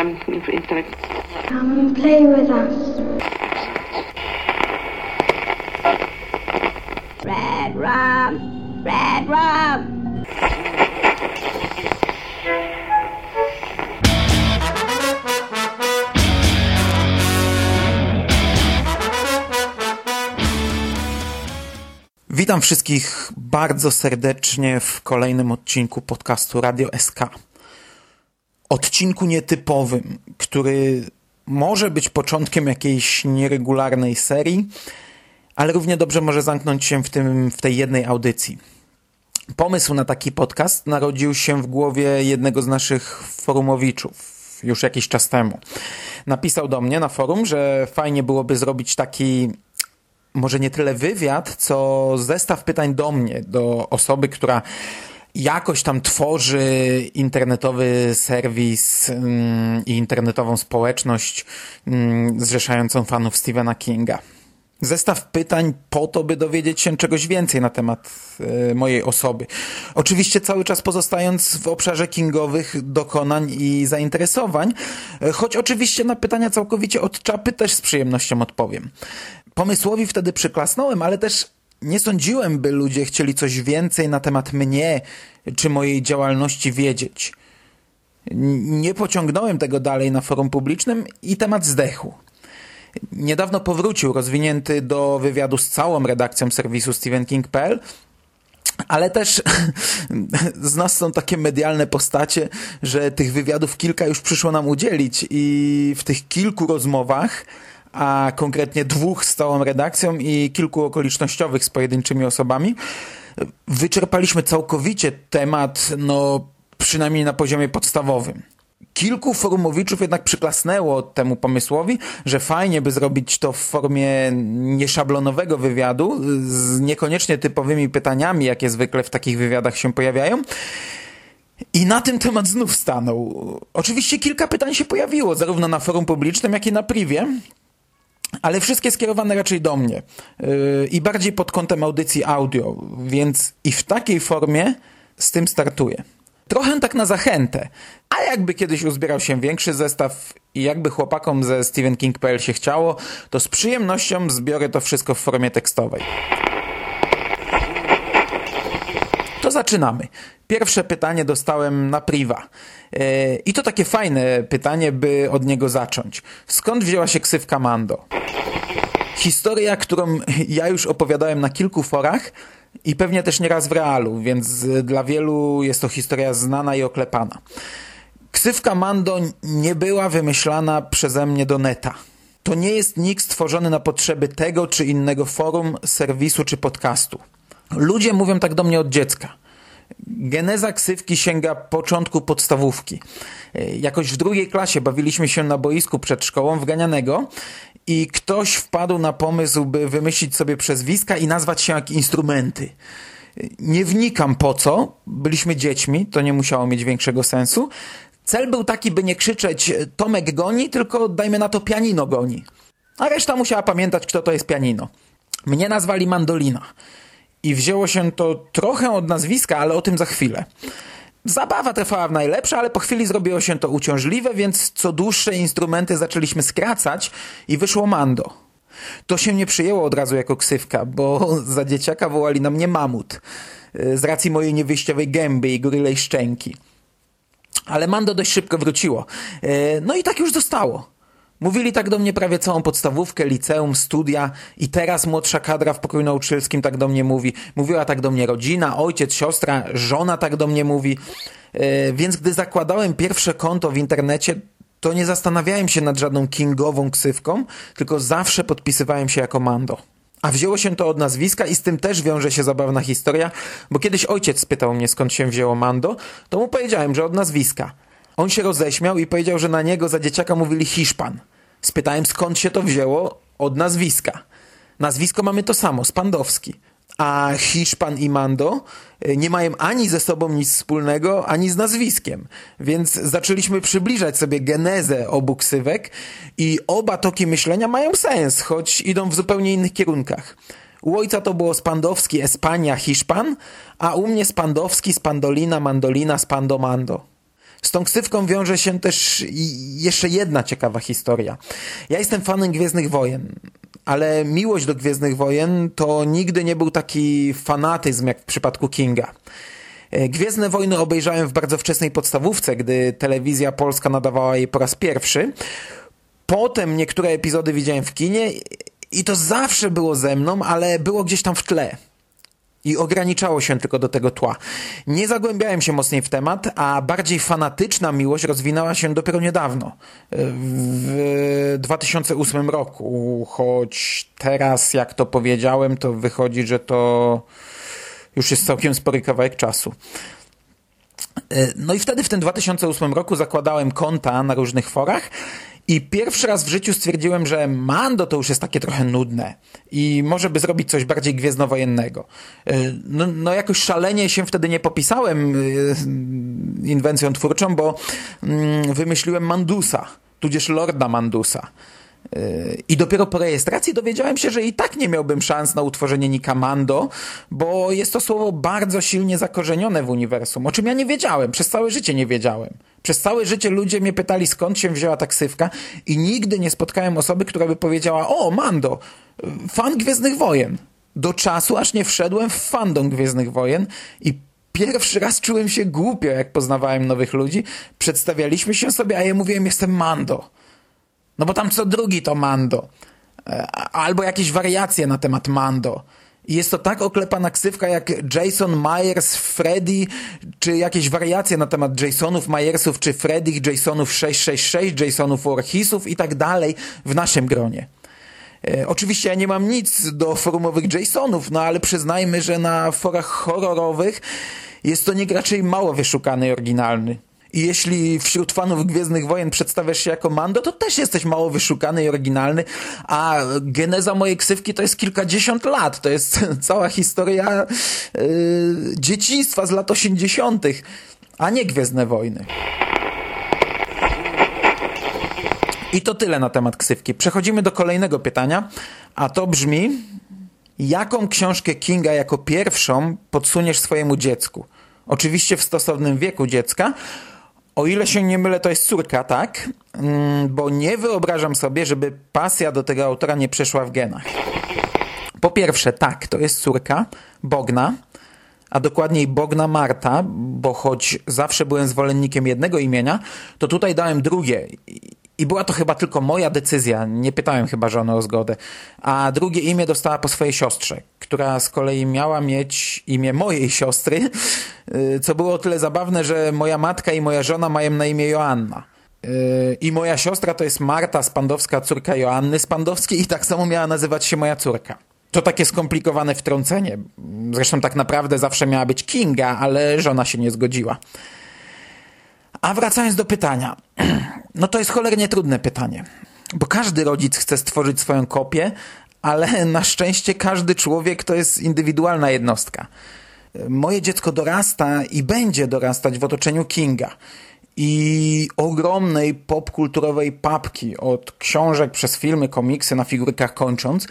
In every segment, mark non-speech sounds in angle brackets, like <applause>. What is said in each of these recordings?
um, intellect. Come and play with us. Red rum, red rum. Witam wszystkich bardzo serdecznie w kolejnym odcinku podcastu Radio SK. Odcinku nietypowym, który może być początkiem jakiejś nieregularnej serii, ale równie dobrze może zamknąć się w, tym, w tej jednej audycji. Pomysł na taki podcast narodził się w głowie jednego z naszych forumowiczów już jakiś czas temu. Napisał do mnie na forum, że fajnie byłoby zrobić taki może nie tyle wywiad, co zestaw pytań do mnie, do osoby, która jakoś tam tworzy internetowy serwis mm, i internetową społeczność mm, zrzeszającą fanów Stephena Kinga. Zestaw pytań po to, by dowiedzieć się czegoś więcej na temat y, mojej osoby. Oczywiście cały czas pozostając w obszarze kingowych dokonań i zainteresowań, choć oczywiście na pytania całkowicie od czapy też z przyjemnością odpowiem. Pomysłowi wtedy przyklasnąłem, ale też nie sądziłem, by ludzie chcieli coś więcej na temat mnie czy mojej działalności wiedzieć. Nie pociągnąłem tego dalej na forum publicznym i temat zdechł. Niedawno powrócił rozwinięty do wywiadu z całą redakcją serwisu StephenKing.pl, ale też <laughs> z nas są takie medialne postacie, że tych wywiadów kilka już przyszło nam udzielić i w tych kilku rozmowach a konkretnie dwóch z całą redakcją i kilku okolicznościowych z pojedynczymi osobami, wyczerpaliśmy całkowicie temat, no przynajmniej na poziomie podstawowym. Kilku forumowiczów jednak przyklasnęło temu pomysłowi, że fajnie by zrobić to w formie nieszablonowego wywiadu, z niekoniecznie typowymi pytaniami, jakie zwykle w takich wywiadach się pojawiają. I na ten temat znów stanął. Oczywiście kilka pytań się pojawiło, zarówno na forum publicznym, jak i na privie ale wszystkie skierowane raczej do mnie yy, i bardziej pod kątem audycji audio, więc i w takiej formie z tym startuję. Trochę tak na zachętę, a jakby kiedyś uzbierał się większy zestaw i jakby chłopakom ze StephenKing.pl się chciało, to z przyjemnością zbiorę to wszystko w formie tekstowej. To zaczynamy. Pierwsze pytanie dostałem na priwa. E, I to takie fajne pytanie, by od niego zacząć. Skąd wzięła się ksywka Mando? Historia, którą ja już opowiadałem na kilku forach i pewnie też nieraz w realu, więc dla wielu jest to historia znana i oklepana. Ksywka Mando nie była wymyślana przeze mnie do neta. To nie jest nick stworzony na potrzeby tego czy innego forum, serwisu czy podcastu. Ludzie mówią tak do mnie od dziecka. Geneza ksywki sięga początku podstawówki. Jakoś w drugiej klasie bawiliśmy się na boisku przed szkołą wganianego i ktoś wpadł na pomysł, by wymyślić sobie przezwiska i nazwać się jak instrumenty. Nie wnikam po co, byliśmy dziećmi, to nie musiało mieć większego sensu. Cel był taki, by nie krzyczeć Tomek goni, tylko dajmy na to pianino goni. A reszta musiała pamiętać, kto to jest pianino. Mnie nazwali Mandolina. I wzięło się to trochę od nazwiska, ale o tym za chwilę. Zabawa trwała w najlepsze, ale po chwili zrobiło się to uciążliwe, więc co dłuższe instrumenty zaczęliśmy skracać i wyszło Mando. To się nie przyjęło od razu jako ksywka, bo <laughs> za dzieciaka wołali na mnie mamut, y, z racji mojej niewyjściowej gęby i gorylej szczęki. Ale Mando dość szybko wróciło. Y, no i tak już zostało. Mówili tak do mnie prawie całą podstawówkę, liceum, studia i teraz młodsza kadra w pokoju nauczycielskim tak do mnie mówi. Mówiła tak do mnie rodzina, ojciec, siostra, żona tak do mnie mówi. Yy, więc gdy zakładałem pierwsze konto w internecie, to nie zastanawiałem się nad żadną kingową ksywką, tylko zawsze podpisywałem się jako Mando. A wzięło się to od nazwiska i z tym też wiąże się zabawna historia, bo kiedyś ojciec spytał mnie skąd się wzięło Mando, to mu powiedziałem, że od nazwiska. On się roześmiał i powiedział, że na niego za dzieciaka mówili Hiszpan. Spytałem skąd się to wzięło? Od nazwiska. Nazwisko mamy to samo, Spandowski. A Hiszpan i Mando e, nie mają ani ze sobą nic wspólnego, ani z nazwiskiem. Więc zaczęliśmy przybliżać sobie genezę obu ksywek i oba toki myślenia mają sens, choć idą w zupełnie innych kierunkach. U ojca to było Spandowski, Espania, Hiszpan, a u mnie Spandowski, Spandolina, Mandolina, Spandomando. Z tą ksywką wiąże się też jeszcze jedna ciekawa historia. Ja jestem fanem Gwiezdnych Wojen, ale miłość do Gwiezdnych Wojen to nigdy nie był taki fanatyzm jak w przypadku Kinga. E, Gwiezdne Wojny obejrzałem w bardzo wczesnej podstawówce, gdy telewizja polska nadawała je po raz pierwszy. Potem niektóre epizody widziałem w kinie i to zawsze było ze mną, ale było gdzieś tam w tle. I ograniczało się tylko do tego tła. Nie zagłębiałem się mocniej w temat, a bardziej fanatyczna miłość rozwinęła się dopiero niedawno. W 2008 roku, choć teraz, jak to powiedziałem, to wychodzi, że to już jest całkiem spory kawałek czasu. E, no i wtedy w tym 2008 roku zakładałem konta na różnych forach i pierwszy raz w życiu stwierdziłem, że Mando to już jest takie trochę nudne i może by zrobić coś bardziej gwiezdnowojennego. E, no, no jakoś szalenie się wtedy nie popisałem e, inwencją twórczą, bo mm, wymyśliłem Mandusa, tudzież Lorda Mandusa. I dopiero po rejestracji dowiedziałem się, że i tak nie miałbym szans na utworzenie Nika Mando, bo jest to słowo bardzo silnie zakorzenione w uniwersum, o czym ja nie wiedziałem, przez całe życie nie wiedziałem. Przez całe życie ludzie mnie pytali, skąd się wzięła taksywka i nigdy nie spotkałem osoby, która by powiedziała, o Mando, fan Gwiezdnych Wojen. Do czasu, aż nie wszedłem w fandom Gwiezdnych Wojen i pierwszy raz czułem się głupio, jak poznawałem nowych ludzi. Przedstawialiśmy się sobie, a ja mówiłem, jestem Mando. No bo tam co drugi to Mando. E, albo jakieś wariacje na temat Mando. I jest to tak oklepana ksywka jak Jason Myers, Freddy, czy jakieś wariacje na temat Jasonów Myersów, czy Freddy, Jasonów 666, Jasonów Warhisów i tak dalej w naszym gronie. E, oczywiście ja nie mam nic do forumowych Jasonów, no ale przyznajmy, że na forach horrorowych jest to nick raczej mało wyszukany i oryginalny. I jeśli wśród fanów Gwiezdnych Wojen przedstawiasz się jako Mando, to też jesteś mało wyszukany i oryginalny, a geneza mojej ksywki to jest kilkadziesiąt lat. To jest <laughs> cała historia yy, dzieciństwa z lat 80., a nie Gwiezdne Wojny. I to tyle na temat ksywki. Przechodzimy do kolejnego pytania, a to brzmi: jaką książkę Kinga jako pierwszą podsuniesz swojemu dziecku? Oczywiście w stosownym wieku dziecka, o ile się nie mylę, to jest córka, tak? Mm, bo nie wyobrażam sobie, żeby pasja do tego autora nie przeszła w genach. Po pierwsze, tak, to jest córka Bogna, a dokładniej Bogna Marta, bo choć zawsze byłem zwolennikiem jednego imienia, to tutaj dałem drugie. I była to chyba tylko moja decyzja, nie pytałem chyba żony o zgodę. A drugie imię dostała po swojej siostrze, która z kolei miała mieć imię mojej <laughs> siostry, y, co było o tyle zabawne, że moja matka i moja żona mają na imię Joanna. Y, I moja siostra to jest Marta Spandowska, córka Joanny Spandowskiej i tak samo miała nazywać się moja córka. To takie skomplikowane wtrącenie. Zresztą tak naprawdę zawsze miała być Kinga, ale żona się nie zgodziła. A wracając do pytania. <clears throat> No to jest cholernie trudne pytanie. Bo każdy rodzic chce stworzyć swoją kopię, ale <laughs> na szczęście każdy człowiek to jest indywidualna jednostka. Moje dziecko dorasta i będzie dorastać w otoczeniu Kinga i ogromnej popkulturowej papki od książek przez filmy, komiksy na figurkach kończąc.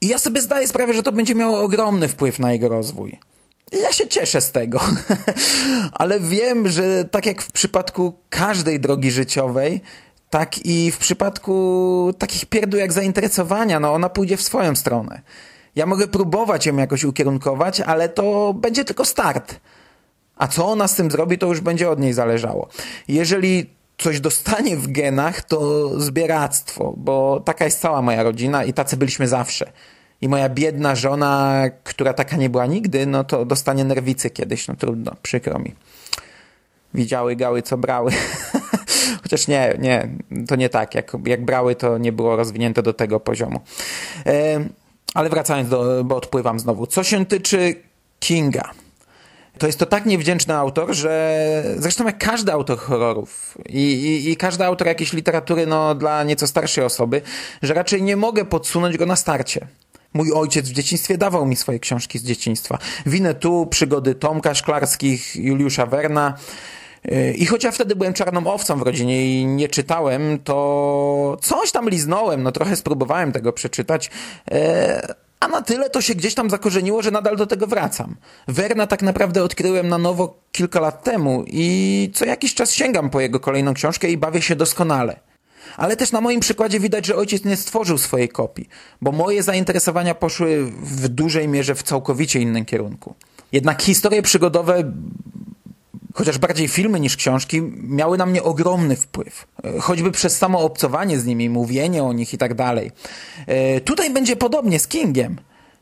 I ja sobie zdaję sprawę, że to będzie miało ogromny wpływ na jego rozwój. Ja się cieszę z tego, <laughs> ale wiem, że tak jak w przypadku każdej drogi życiowej, tak i w przypadku takich pierdół jak zainteresowania, no ona pójdzie w swoją stronę. Ja mogę próbować ją jakoś ukierunkować, ale to będzie tylko start. A co ona z tym zrobi, to już będzie od niej zależało. Jeżeli coś dostanie w genach, to zbieractwo, bo taka jest cała moja rodzina i tacy byliśmy zawsze. I moja biedna żona, która taka nie była nigdy, no to dostanie nerwicy kiedyś, no trudno, przykro mi. Widziały gały, co brały. <laughs> Chociaż nie, nie, to nie tak. Jak, jak brały, to nie było rozwinięte do tego poziomu. Ale wracając do, bo odpływam znowu. Co się tyczy Kinga, to jest to tak niewdzięczny autor, że zresztą jak każdy autor horrorów i, i, i, każdy autor jakiejś literatury no, dla nieco starszej osoby, że raczej nie mogę podsunąć go na starcie. Mój ojciec w dzieciństwie dawał mi swoje książki z dzieciństwa. Winę tu, przygody Tomka Szklarskich, Juliusza Werna. I choć ja wtedy byłem czarną owcą w rodzinie i nie czytałem, to coś tam liznąłem, no trochę spróbowałem tego przeczytać, e, A na tyle to się gdzieś tam zakorzeniło, że nadal do tego wracam. Werna tak naprawdę odkryłem na nowo kilka lat temu i co jakiś czas sięgam po jego kolejną książkę i bawię się doskonale. Ale też na moim przykładzie widać, że ojciec nie stworzył swojej kopii, bo moje zainteresowania poszły w dużej mierze w całkowicie innym kierunku. Jednak historie przygodowe chociaż bardziej filmy niż książki, miały na mnie ogromny wpływ. E, choćby przez samo obcowanie z nimi, mówienie o nich i tak dalej. E, tutaj będzie podobnie z Kingiem.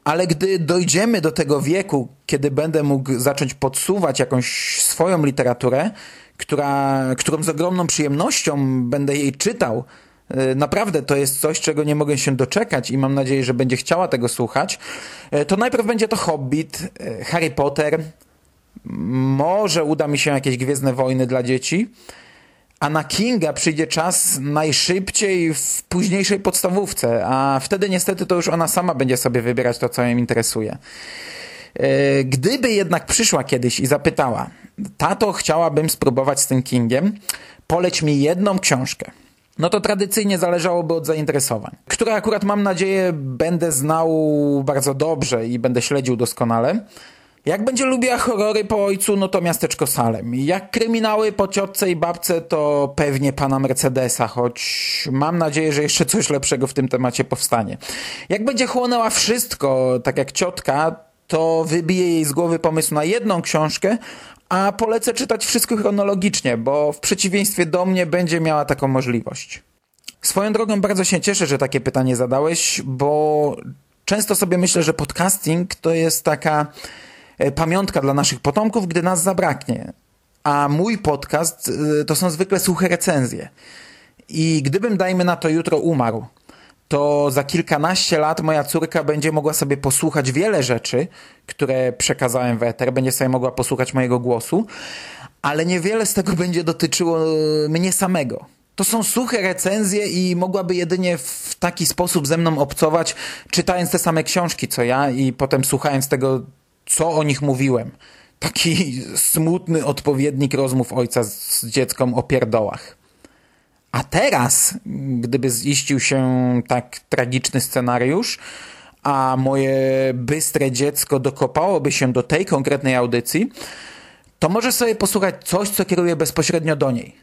Ale gdy dojdziemy do tego wieku, kiedy będę mógł zacząć podsuwać jakąś swoją literaturę, która, którą z ogromną przyjemnością będę jej czytał, e, Naprawdę to jest coś, czego nie mogę się doczekać i mam nadzieję, że będzie chciała tego słuchać. To najpierw będzie to Hobbit, Harry Potter, może uda mi się jakieś Gwiezdne Wojny dla dzieci, a na Kinga przyjdzie czas najszybciej w późniejszej podstawówce, a wtedy niestety to już ona sama będzie sobie wybierać to, co ją interesuje. E, gdyby jednak przyszła kiedyś i zapytała, tato, chciałabym spróbować z tym Kingiem, poleć mi jedną książkę. No to tradycyjnie zależałoby od zainteresowań, które akurat mam nadzieję będę znał bardzo dobrze i będę śledził doskonale. Jak będzie lubiła horrory po ojcu, no to miasteczko Salem. Jak kryminały po ciotce i babce, to pewnie pana Mercedesa, choć mam nadzieję, że jeszcze coś lepszego w tym temacie powstanie. Jak będzie chłonęła wszystko, tak jak ciotka, to wybije jej z głowy pomysł na jedną książkę, a polecę czytać wszystko chronologicznie, bo w przeciwieństwie do mnie będzie miała taką możliwość. Swoją drogą bardzo się cieszę, że takie pytanie zadałeś, bo często sobie myślę, że podcasting to jest taka pamiątka dla naszych potomków, gdy nas zabraknie. A mój podcast e, to są zwykle suche recenzje. I gdybym, dajmy na to, jutro umarł, to za kilkanaście lat moja córka będzie mogła sobie posłuchać wiele rzeczy, które przekazałem w eter, będzie sobie mogła posłuchać mojego głosu, ale niewiele z tego będzie dotyczyło e, mnie samego. To są suche recenzje i mogłaby jedynie w taki sposób ze mną obcować, czytając te same książki co ja i potem słuchając tego, co o nich mówiłem. Taki smutny odpowiednik rozmów ojca z dzieckiem o pierdołach. A teraz, gdyby ziścił się tak tragiczny scenariusz, a moje bystre dziecko dokopałoby się do tej konkretnej audycji, to może sobie posłuchać coś, co kieruje bezpośrednio do niej.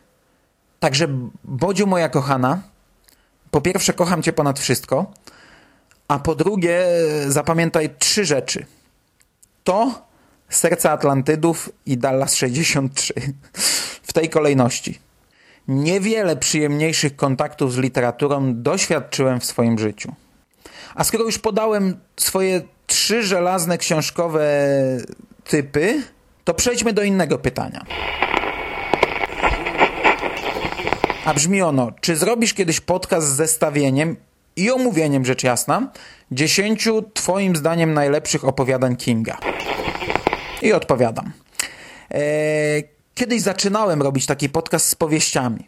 Także, Bodziu moja kochana, po pierwsze kocham cię ponad wszystko, a po drugie zapamiętaj trzy rzeczy – to Serce Atlantydów i Dallas 63. W tej kolejności. Niewiele przyjemniejszych kontaktów z literaturą doświadczyłem w swoim życiu. A skoro już podałem swoje trzy żelazne książkowe typy, to przejdźmy do innego pytania. A brzmi ono, czy zrobisz kiedyś podcast z zestawieniem i omówieniem, rzecz jasna, dziesięciu twoim zdaniem najlepszych opowiadań Kinga? I odpowiadam. E, kiedyś zaczynałem robić taki podcast z powieściami.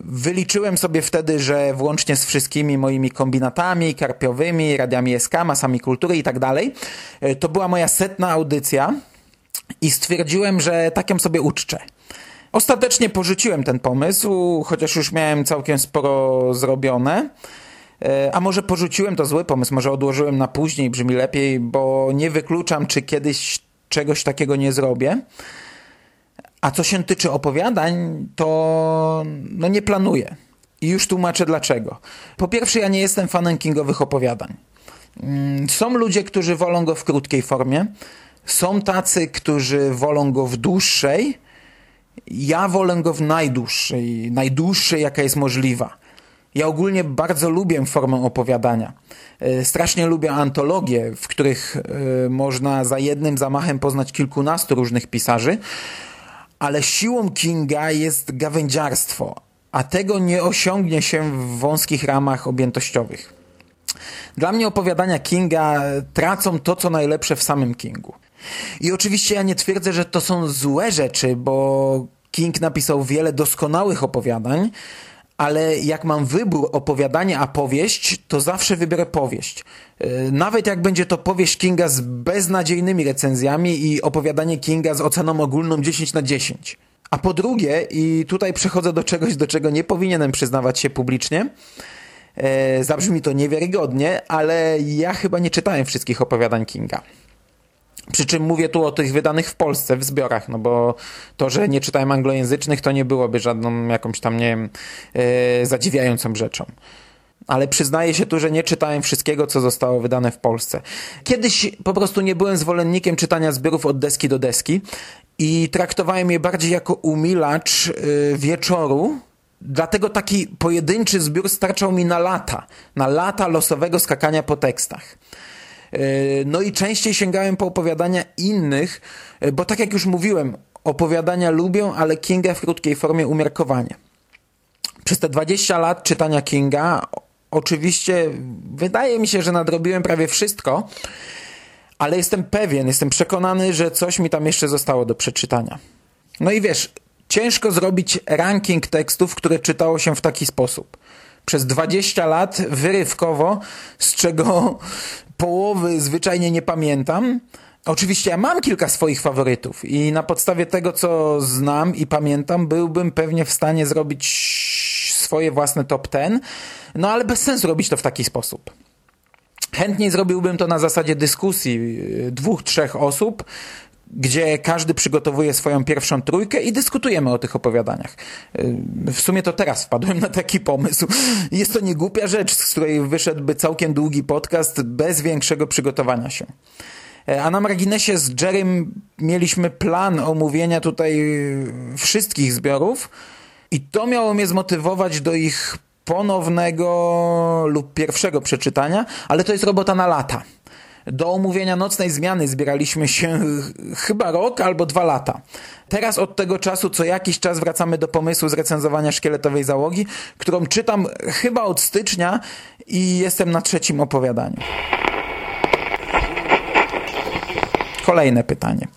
Wyliczyłem sobie wtedy, że włącznie z wszystkimi moimi kombinatami karpiowymi, radiami SK, masami kultury i tak dalej, e, to była moja setna audycja i stwierdziłem, że tak ją sobie uczczę. Ostatecznie porzuciłem ten pomysł, chociaż już miałem całkiem sporo zrobione. E, a może porzuciłem to zły pomysł, może odłożyłem na później, brzmi lepiej, bo nie wykluczam, czy kiedyś czegoś takiego nie zrobię. A co się tyczy opowiadań, to no nie planuję. I już tłumaczę dlaczego. Po pierwsze, ja nie jestem fanem kingowych opowiadań. Mm, są ludzie, którzy wolą go w krótkiej formie. Są tacy, którzy wolą go w dłuższej. Ja wolę go w najdłuższej, najdłuższej, jaka jest możliwa. Ja ogólnie bardzo lubię formę opowiadania. E, strasznie lubię antologie, w których e, można za jednym zamachem poznać kilkunastu różnych pisarzy, ale siłą Kinga jest gawędziarstwo, a tego nie osiągnie się w wąskich ramach objętościowych. Dla mnie opowiadania Kinga tracą to, co najlepsze w samym Kingu. I oczywiście ja nie twierdzę, że to są złe rzeczy, bo King napisał wiele doskonałych opowiadań, ale jak mam wybór opowiadanie a powieść, to zawsze wybiorę powieść. E, nawet jak będzie to powieść Kinga z beznadziejnymi recenzjami i opowiadanie Kinga z oceną ogólną 10 na 10. A po drugie, i tutaj przechodzę do czegoś, do czego nie powinienem przyznawać się publicznie, E, zabrzmi to niewiarygodnie, ale ja chyba nie czytałem wszystkich opowiadań Kinga. Przy czym mówię tu o tych wydanych w Polsce, w zbiorach, no bo to, że nie czytałem anglojęzycznych, to nie byłoby żadną jakąś tam, nie wiem, e, zadziwiającą rzeczą. Ale przyznaję się tu, że nie czytałem wszystkiego, co zostało wydane w Polsce. Kiedyś po prostu nie byłem zwolennikiem czytania zbiorów od deski do deski i traktowałem je bardziej jako umilacz e, wieczoru, Dlatego taki pojedynczy zbiór starczał mi na lata, na lata losowego skakania po tekstach. E, no i częściej sięgałem po opowiadania innych, e, bo tak jak już mówiłem, opowiadania lubię, ale Kinga w krótkiej formie umiarkowanie. Przez te 20 lat czytania Kinga oczywiście wydaje mi się, że nadrobiłem prawie wszystko, ale jestem pewien, jestem przekonany, że coś mi tam jeszcze zostało do przeczytania. No i wiesz, ciężko zrobić ranking tekstów, które czytało się w taki sposób. Przez 20 lat wyrywkowo, z czego połowy zwyczajnie nie pamiętam. Oczywiście ja mam kilka swoich faworytów i na podstawie tego, co znam i pamiętam, byłbym pewnie w stanie zrobić swoje własne top ten, no ale bez sensu robić to w taki sposób. Chętniej zrobiłbym to na zasadzie dyskusji y, dwóch, trzech osób, gdzie każdy przygotowuje swoją pierwszą trójkę i dyskutujemy o tych opowiadaniach. Y, w sumie to teraz wpadłem na taki pomysł. Jest to niegłupia rzecz, z której wyszedłby całkiem długi podcast bez większego przygotowania się. E, a na marginesie z Jerrym mieliśmy plan omówienia tutaj wszystkich zbiorów i to miało mnie zmotywować do ich ponownego lub pierwszego przeczytania, ale to jest robota na lata. Do omówienia nocnej zmiany zbieraliśmy się chyba rok albo dwa lata. Teraz od tego czasu co jakiś czas wracamy do pomysłu zrecenzowania szkieletowej załogi, którą czytam chyba od stycznia i jestem na trzecim opowiadaniu. Kolejne pytanie.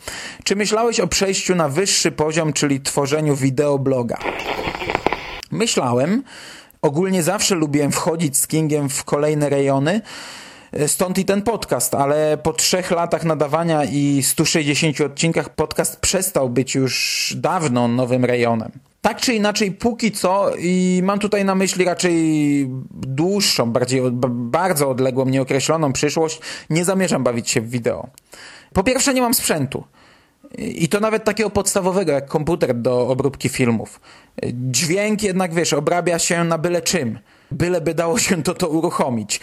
Czy myślałeś o przejściu na wyższy poziom, czyli tworzeniu wideobloga? Myślałem. Ogólnie zawsze lubiłem wchodzić z Kingiem w kolejne rejony, Stąd i ten podcast, ale po trzech latach nadawania i 160 odcinkach podcast przestał być już dawno nowym rejonem. Tak czy inaczej, póki co, i mam tutaj na myśli raczej dłuższą, bardziej bardzo odległą, nieokreśloną przyszłość, nie zamierzam bawić się w wideo. Po pierwsze, nie mam sprzętu. I to nawet takiego podstawowego, jak komputer do obróbki filmów. Dźwięk jednak, wiesz, obrabia się na byle czym byleby dało się to, to uruchomić.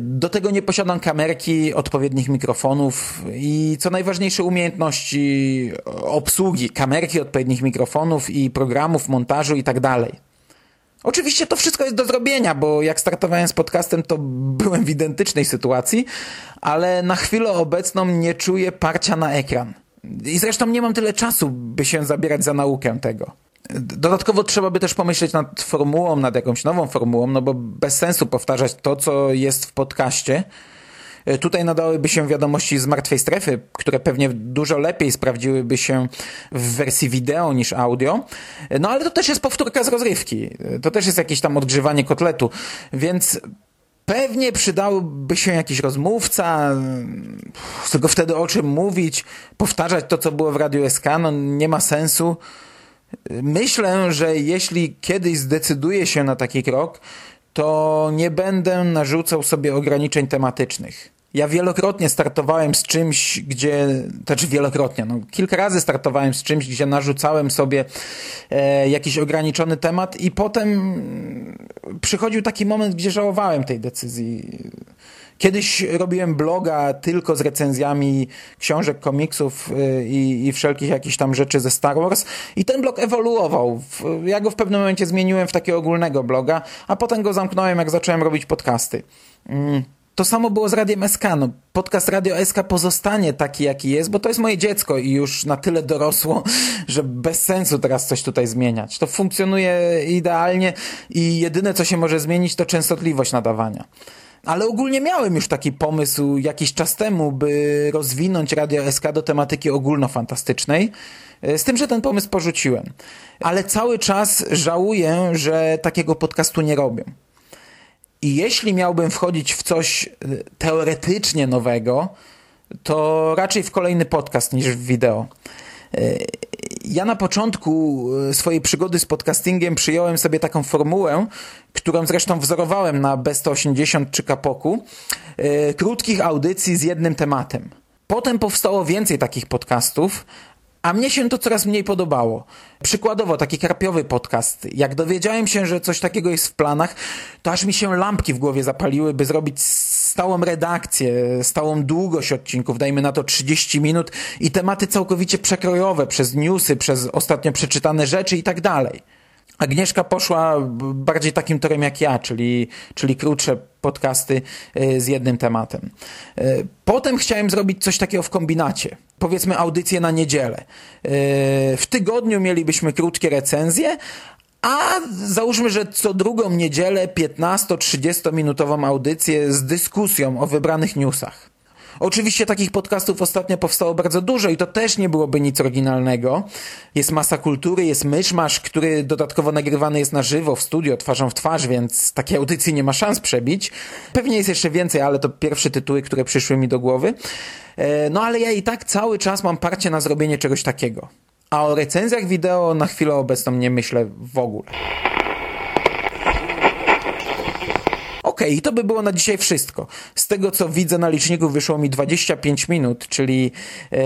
Do tego nie posiadam kamerki, odpowiednich mikrofonów i co najważniejsze umiejętności obsługi kamerki, odpowiednich mikrofonów i programów, montażu i tak dalej. Oczywiście to wszystko jest do zrobienia, bo jak startowałem z podcastem, to byłem w identycznej sytuacji, ale na chwilę obecną nie czuję parcia na ekran. I zresztą nie mam tyle czasu, by się zabierać za naukę tego. Dodatkowo trzeba by też pomyśleć nad formułą, nad jakąś nową formułą, no bo bez sensu powtarzać to, co jest w podcaście. E, tutaj nadałyby się wiadomości z martwej strefy, które pewnie dużo lepiej sprawdziłyby się w wersji wideo niż audio. E, no ale to też jest powtórka z rozrywki. E, to też jest jakieś tam odgrzewanie kotletu. Więc Pewnie przydałby się jakiś rozmówca, tylko wtedy o czym mówić, powtarzać to, co było w Radiu SK, no nie ma sensu. Myślę, że jeśli kiedyś zdecyduję się na taki krok, to nie będę narzucał sobie ograniczeń tematycznych. Ja wielokrotnie startowałem z czymś, gdzie, znaczy wielokrotnie, no kilka razy startowałem z czymś, gdzie narzucałem sobie e, jakiś ograniczony temat i potem przychodził taki moment, gdzie żałowałem tej decyzji. Kiedyś robiłem bloga tylko z recenzjami książek, komiksów y, i, i wszelkich jakichś tam rzeczy ze Star Wars i ten blog ewoluował. Ja go w pewnym momencie zmieniłem w takiego ogólnego bloga, a potem go zamknąłem, jak zacząłem robić podcasty. Mm. To samo było z Radiem SK. No, podcast Radio SK pozostanie taki, jaki jest, bo to jest moje dziecko i już na tyle dorosło, <laughs> że bez sensu teraz coś tutaj zmieniać. To funkcjonuje idealnie i jedyne, co się może zmienić, to częstotliwość nadawania. Ale ogólnie miałem już taki pomysł jakiś czas temu, by rozwinąć Radio SK do tematyki ogólnofantastycznej. E, z tym, że ten pomysł porzuciłem. Ale cały czas żałuję, że takiego podcastu nie robię. I jeśli miałbym wchodzić w coś e, teoretycznie nowego, to raczej w kolejny podcast niż w wideo. Ja na początku e, swojej przygody z podcastingiem przyjąłem sobie taką formułę, którą zresztą wzorowałem na B180 czy Kapoku, e, krótkich audycji z jednym tematem. Potem powstało więcej takich podcastów, a mnie się to coraz mniej podobało. Przykładowo, taki karpiowy podcast. Jak dowiedziałem się, że coś takiego jest w planach, to aż mi się lampki w głowie zapaliły, by zrobić stałą redakcję, stałą długość odcinków, dajmy na to 30 minut i tematy całkowicie przekrojowe, przez newsy, przez ostatnio przeczytane rzeczy i tak dalej. Agnieszka poszła bardziej takim torem jak ja, czyli, czyli krótsze podcasty y, z jednym tematem. Y, potem chciałem zrobić coś takiego w kombinacie. Powiedzmy audycję na niedzielę. Y, w tygodniu mielibyśmy krótkie recenzje, a załóżmy, że co drugą niedzielę 15-30 minutową audycję z dyskusją o wybranych newsach. Oczywiście takich podcastów ostatnio powstało bardzo dużo i to też nie byłoby nic oryginalnego. Jest masa kultury, jest myszmasz, który dodatkowo nagrywany jest na żywo w studio, twarzą w twarz, więc takiej audycji nie ma szans przebić. Pewnie jest jeszcze więcej, ale to pierwsze tytuły, które przyszły mi do głowy. E, no ale ja i tak cały czas mam parcie na zrobienie czegoś takiego. A o recenzjach wideo na chwilę obecną nie myślę w ogóle. Okej, okay, to by było na dzisiaj wszystko. Z tego, co widzę na liczniku, wyszło mi 25 minut, czyli, yy,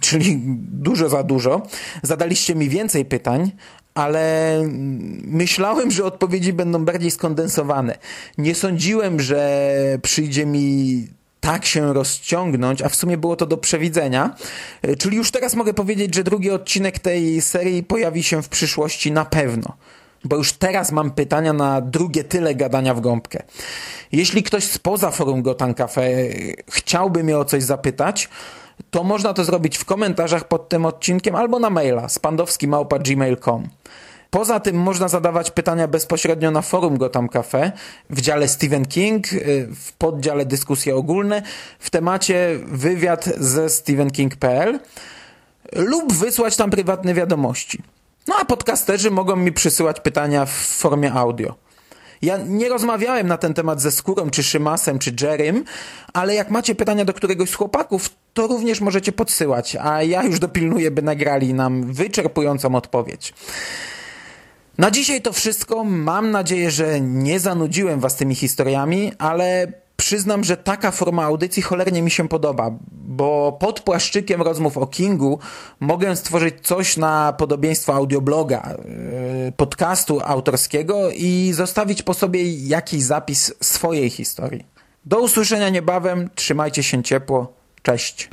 czyli dużo za dużo. Zadaliście mi więcej pytań, ale myślałem, że odpowiedzi będą bardziej skondensowane. Nie sądziłem, że przyjdzie mi tak się rozciągnąć, a w sumie było to do przewidzenia. Czyli już teraz mogę powiedzieć, że drugi odcinek tej serii pojawi się w przyszłości na pewno bo już teraz mam pytania na drugie tyle gadania w gąbkę. Jeśli ktoś spoza forum Gotan Cafe chciałby mnie o coś zapytać, to można to zrobić w komentarzach pod tym odcinkiem albo na maila spandowski.gmail.com. Poza tym można zadawać pytania bezpośrednio na forum Gotham Cafe w dziale Stephen King, y, w poddziale dyskusje ogólne, w temacie wywiad ze stephenking.pl lub wysłać tam prywatne wiadomości. No a podcasterzy mogą mi przysyłać pytania w formie audio. Ja nie rozmawiałem na ten temat ze Skórą, czy Szymasem, czy Jerrym, ale jak macie pytania do któregoś z chłopaków, to również możecie podsyłać, a ja już dopilnuję, by nagrali nam wyczerpującą odpowiedź. Na dzisiaj to wszystko. Mam nadzieję, że nie zanudziłem Was tymi historiami, ale przyznam, że taka forma audycji cholernie mi się podoba, bo pod płaszczykiem rozmów o Kingu mogę stworzyć coś na podobieństwo audiobloga, yy, podcastu autorskiego i zostawić po sobie jakiś zapis swojej historii. Do usłyszenia niebawem, trzymajcie się ciepło, cześć.